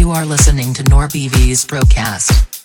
You are listening to NorBV's broadcast.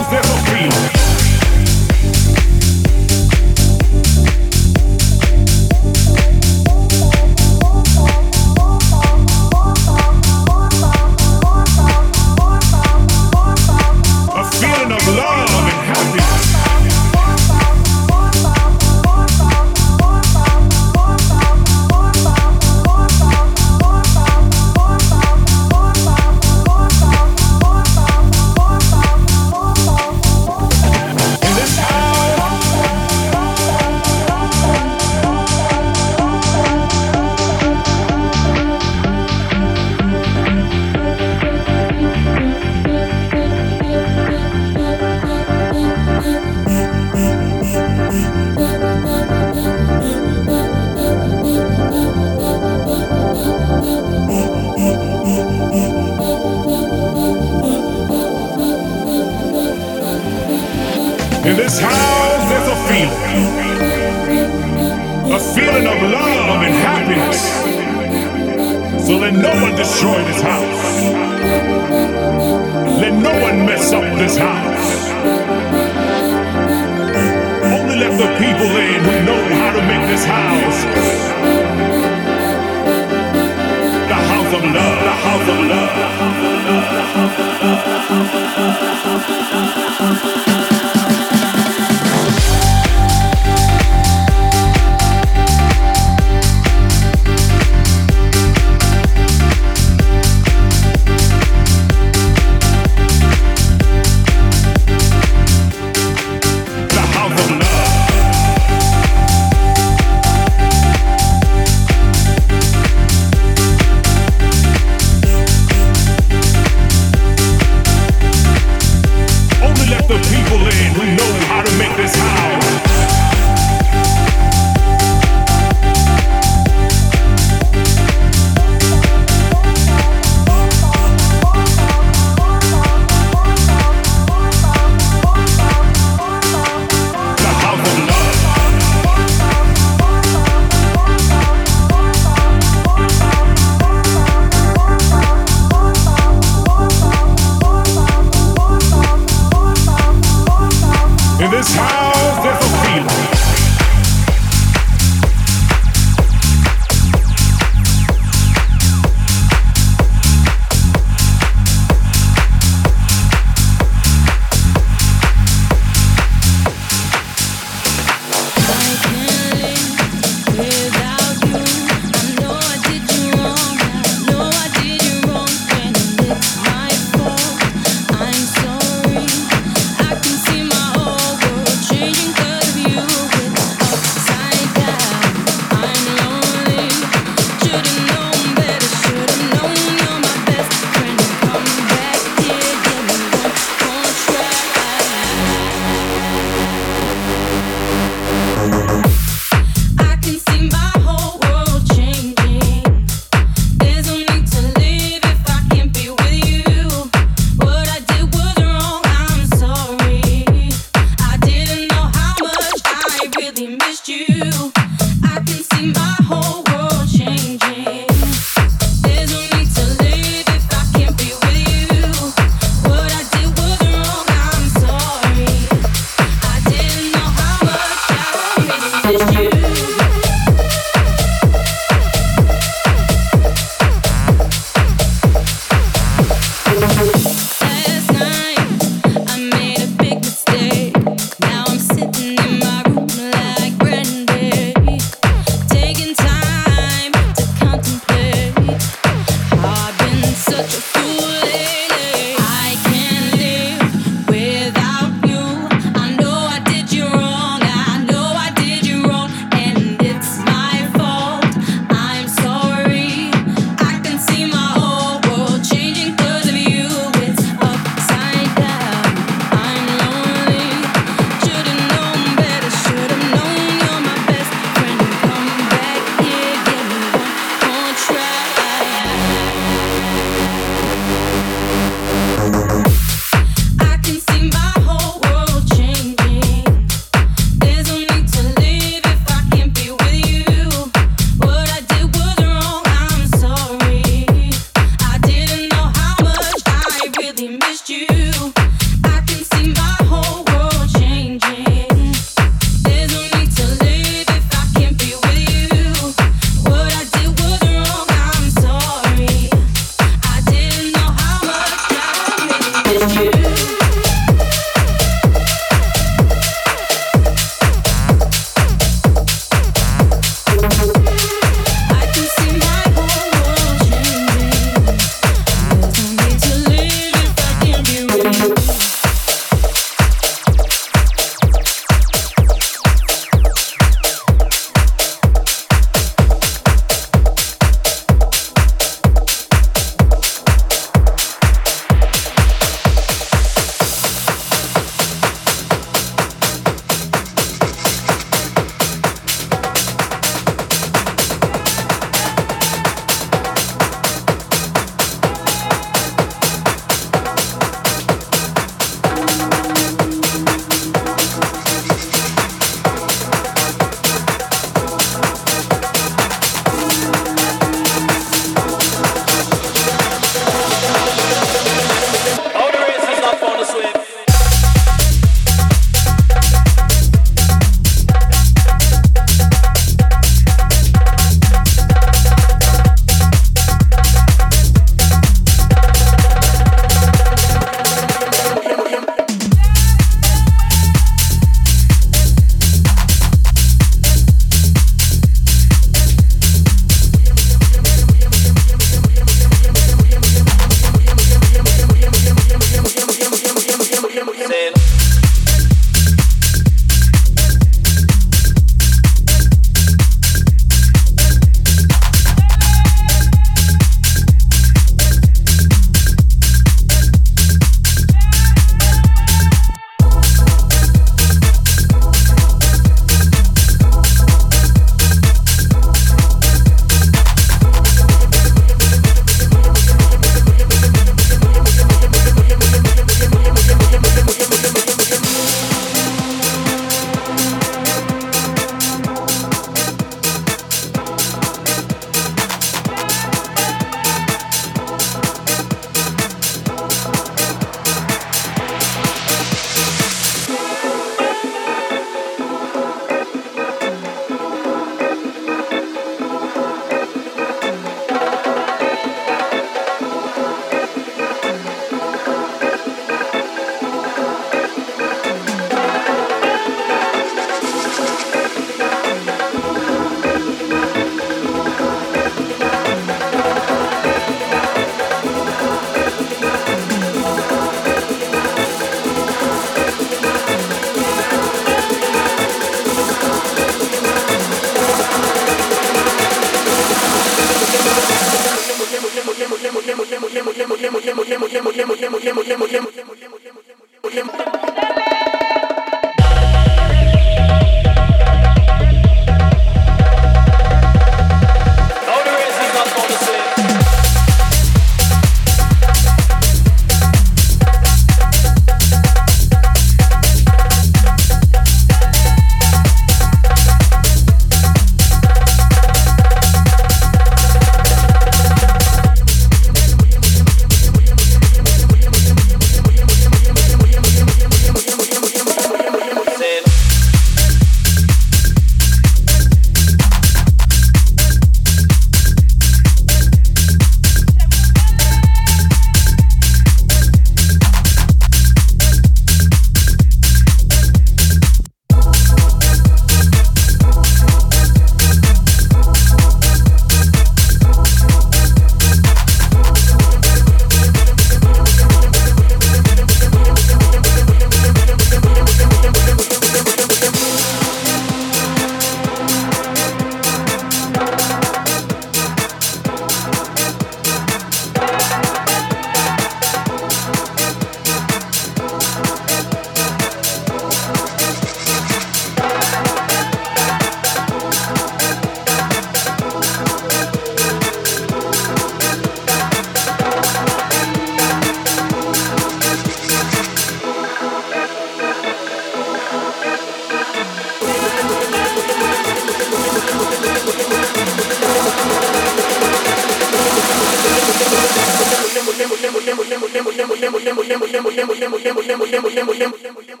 Oyem, oyem, oyem, oyem, oyem, oyem, oyem, oyem, oyem, oyem, oyem,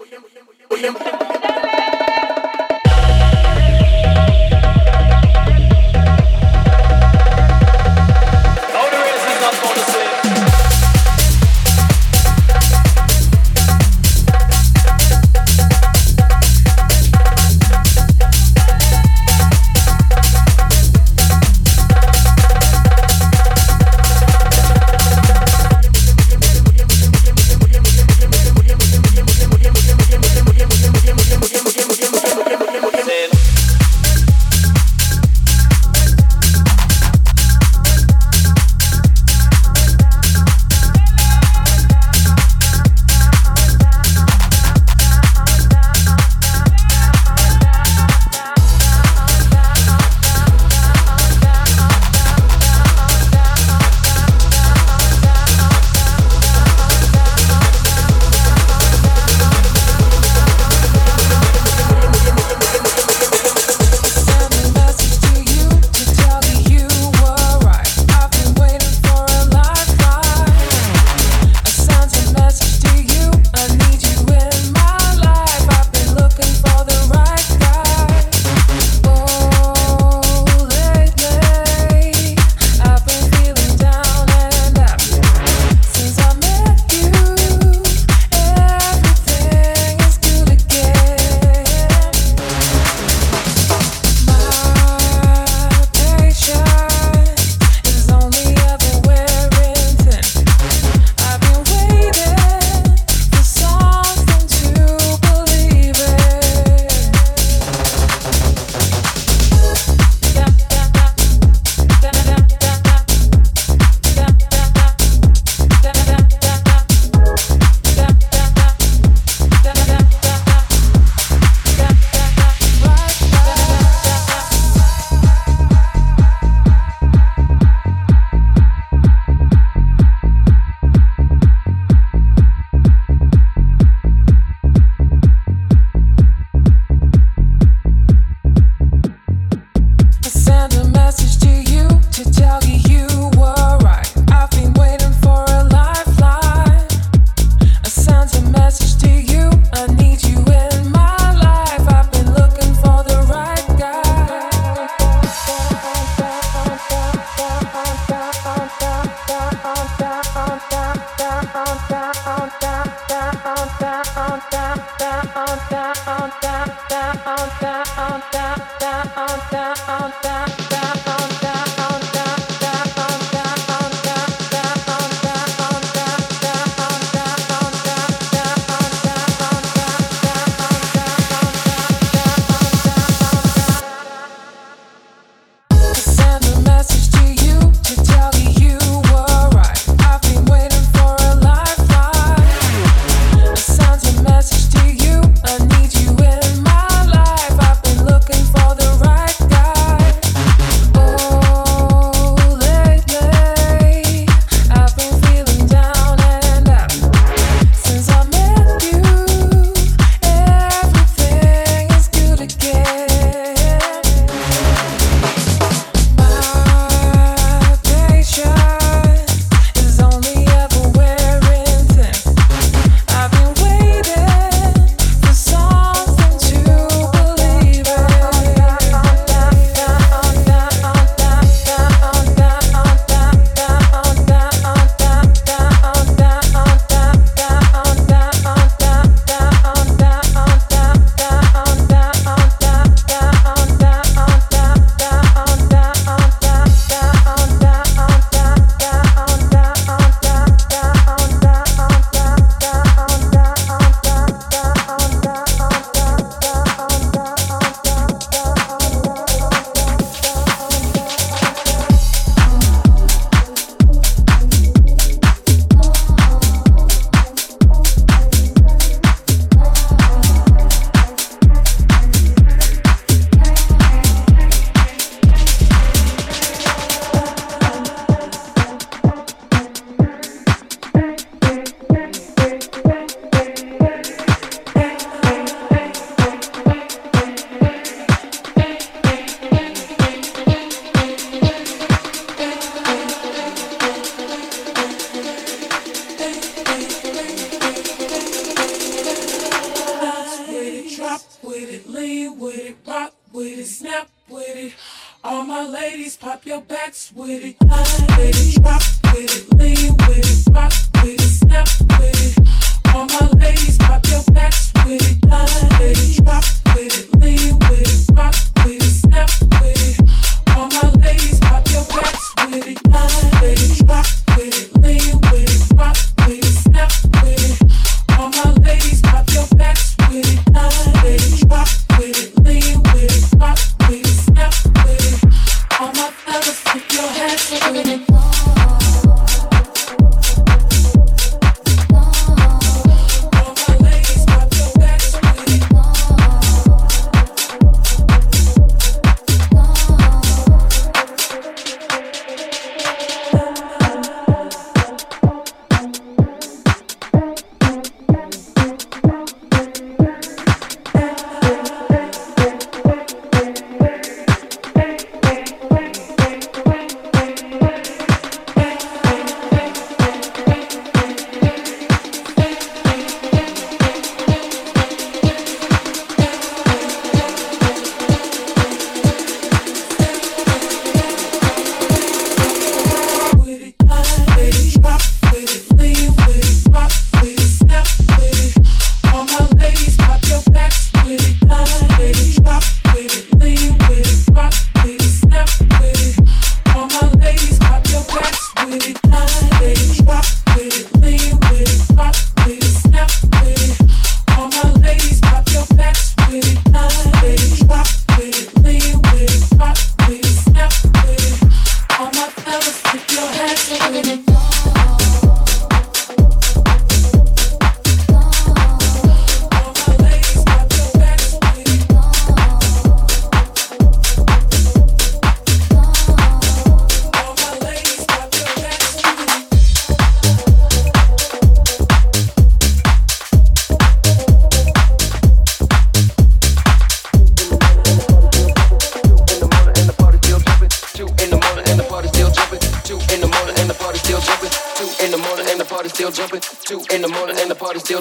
oyem, oyem,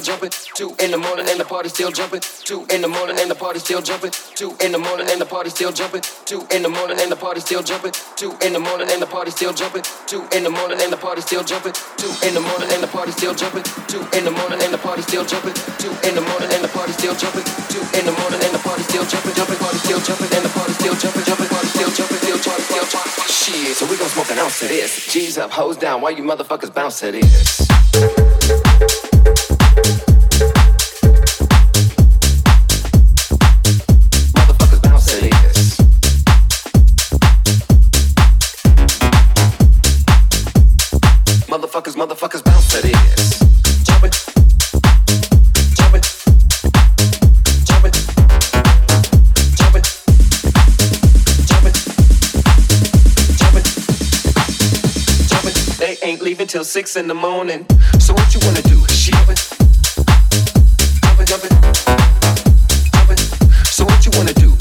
still jumping. Two in the morning and the party still jumping. Two in the morning and the party still jumping. Two in the morning and the party still jumping. Two in the morning and the party still jumping. Two in the morning and the party still jumping. Two in the morning and the party still jumping. Two in the morning and the party still jumping. Two in the morning and the party still jumping. Two in the morning and the party still jumping. Two in the morning and the party still jumping. Jumping party still jumping and the party still jumping. Jumping party still jumping. Still jumping. Still jumping. Shit, so we gon' smoke an ounce of this. G's up, hoes down. Why you motherfuckers bounce to this? motherfuckers, motherfuckers bounce that ass. Chop it, chop it, chop it, chop it. They ain't leaving till six in the morning. So what you wanna do? Chop it, chop it, chop it, chop it. So what you wanna do?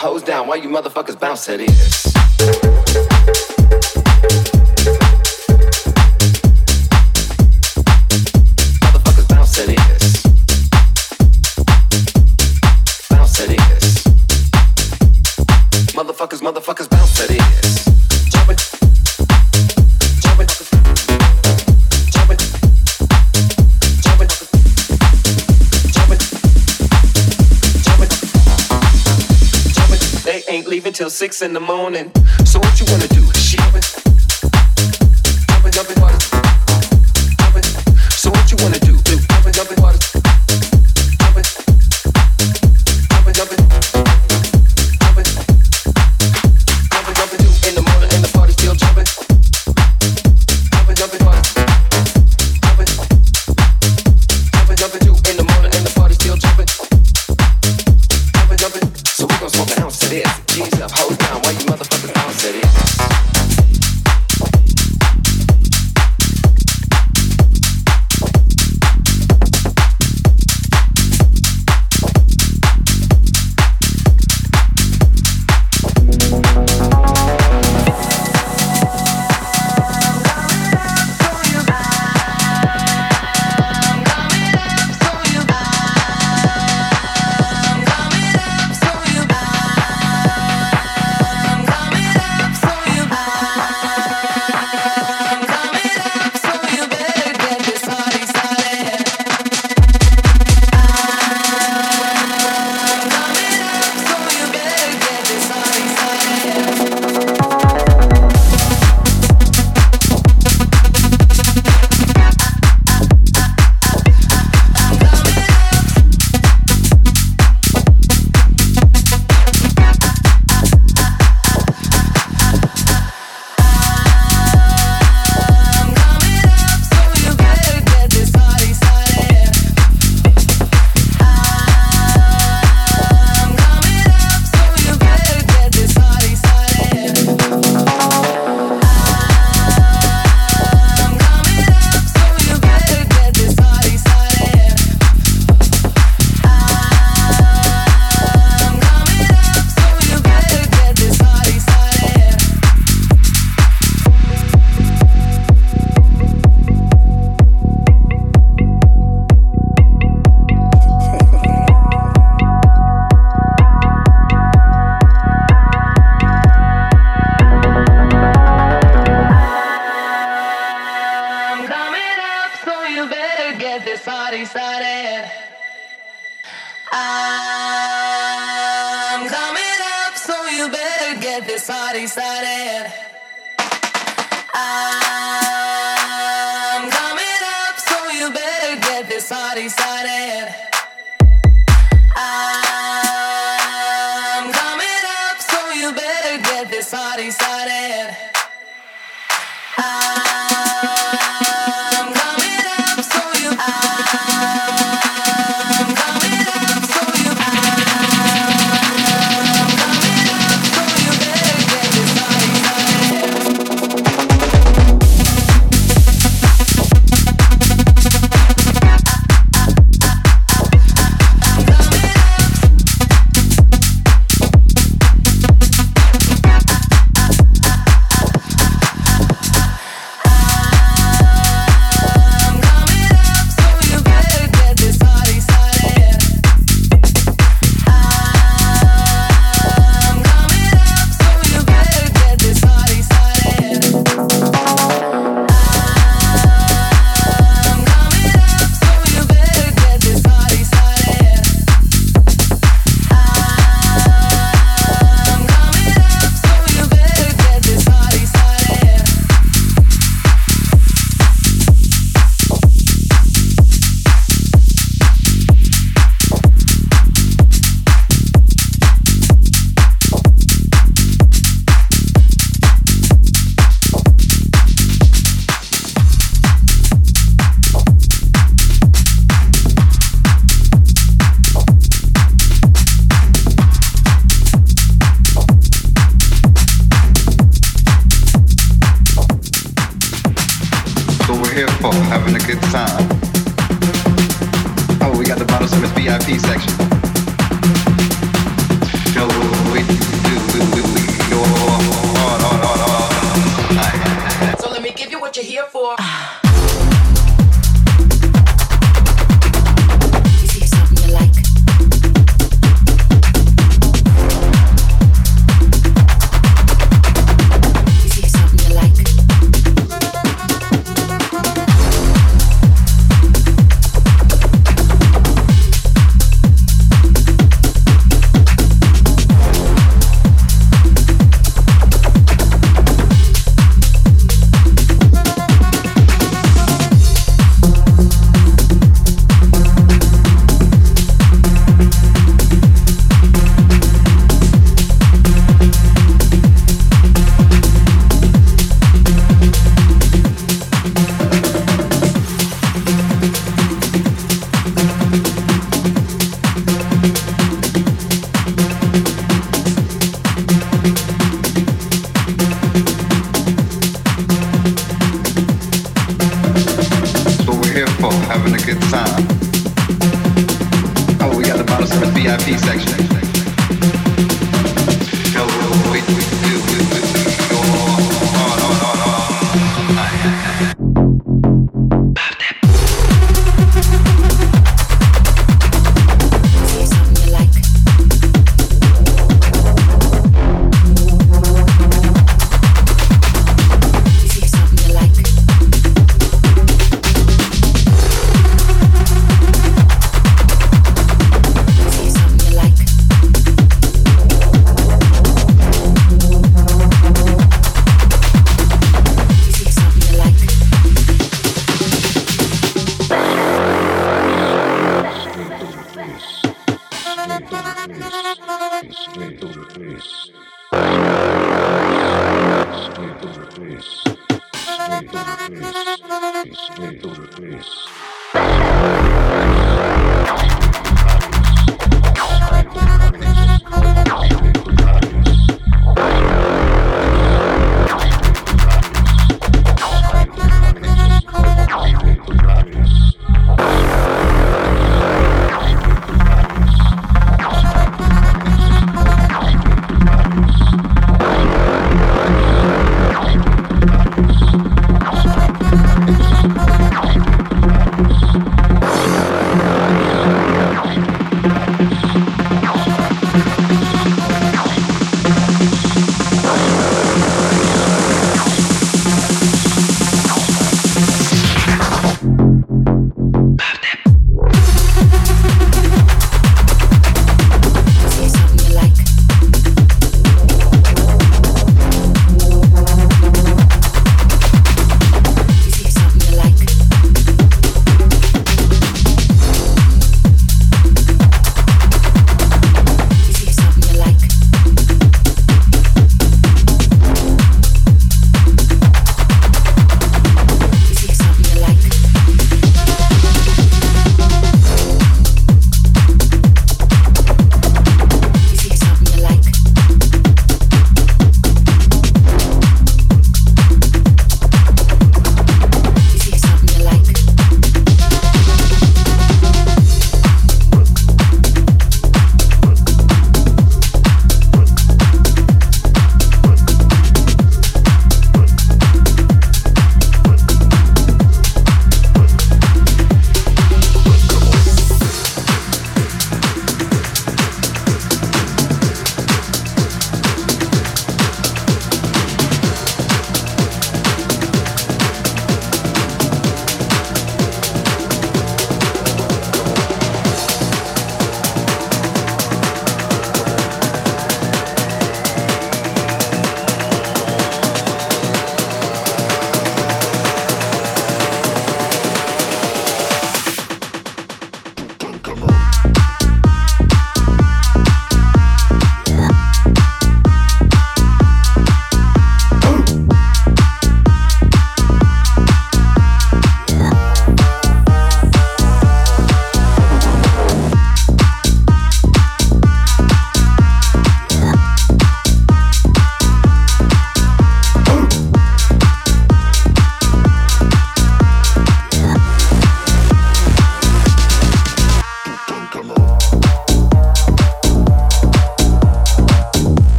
pose down while you motherfuckers bounce at it. till six in the morning. get this party started. I'm coming up, so you better get this party started. having a good time. Oh, we got the bottle service VIP section. So let me give you what you're here for.